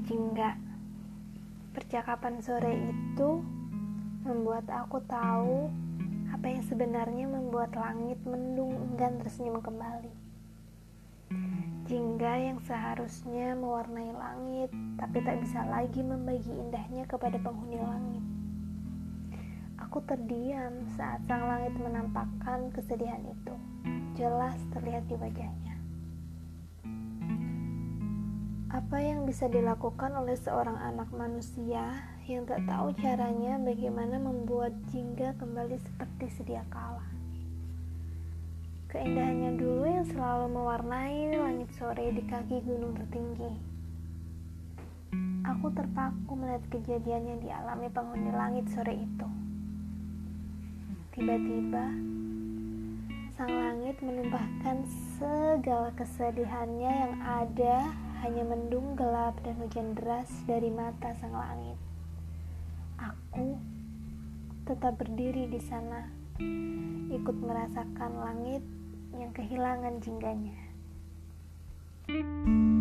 Jingga. Percakapan sore itu membuat aku tahu apa yang sebenarnya membuat langit mendung enggan tersenyum kembali. Jingga yang seharusnya mewarnai langit, tapi tak bisa lagi membagi indahnya kepada penghuni langit. Aku terdiam saat sang langit menampakkan kesedihan itu. Jelas terlihat di wajahnya. Apa yang bisa dilakukan oleh seorang anak manusia yang tak tahu caranya bagaimana membuat jingga kembali seperti sedia kala? Keindahannya dulu yang selalu mewarnai langit sore di kaki gunung tertinggi. Aku terpaku melihat kejadian yang dialami penghuni langit sore itu. Tiba-tiba, sang langit menumpahkan segala kesedihannya yang ada hanya mendung gelap dan hujan deras dari mata sang langit. Aku tetap berdiri di sana, ikut merasakan langit yang kehilangan jingganya. thank you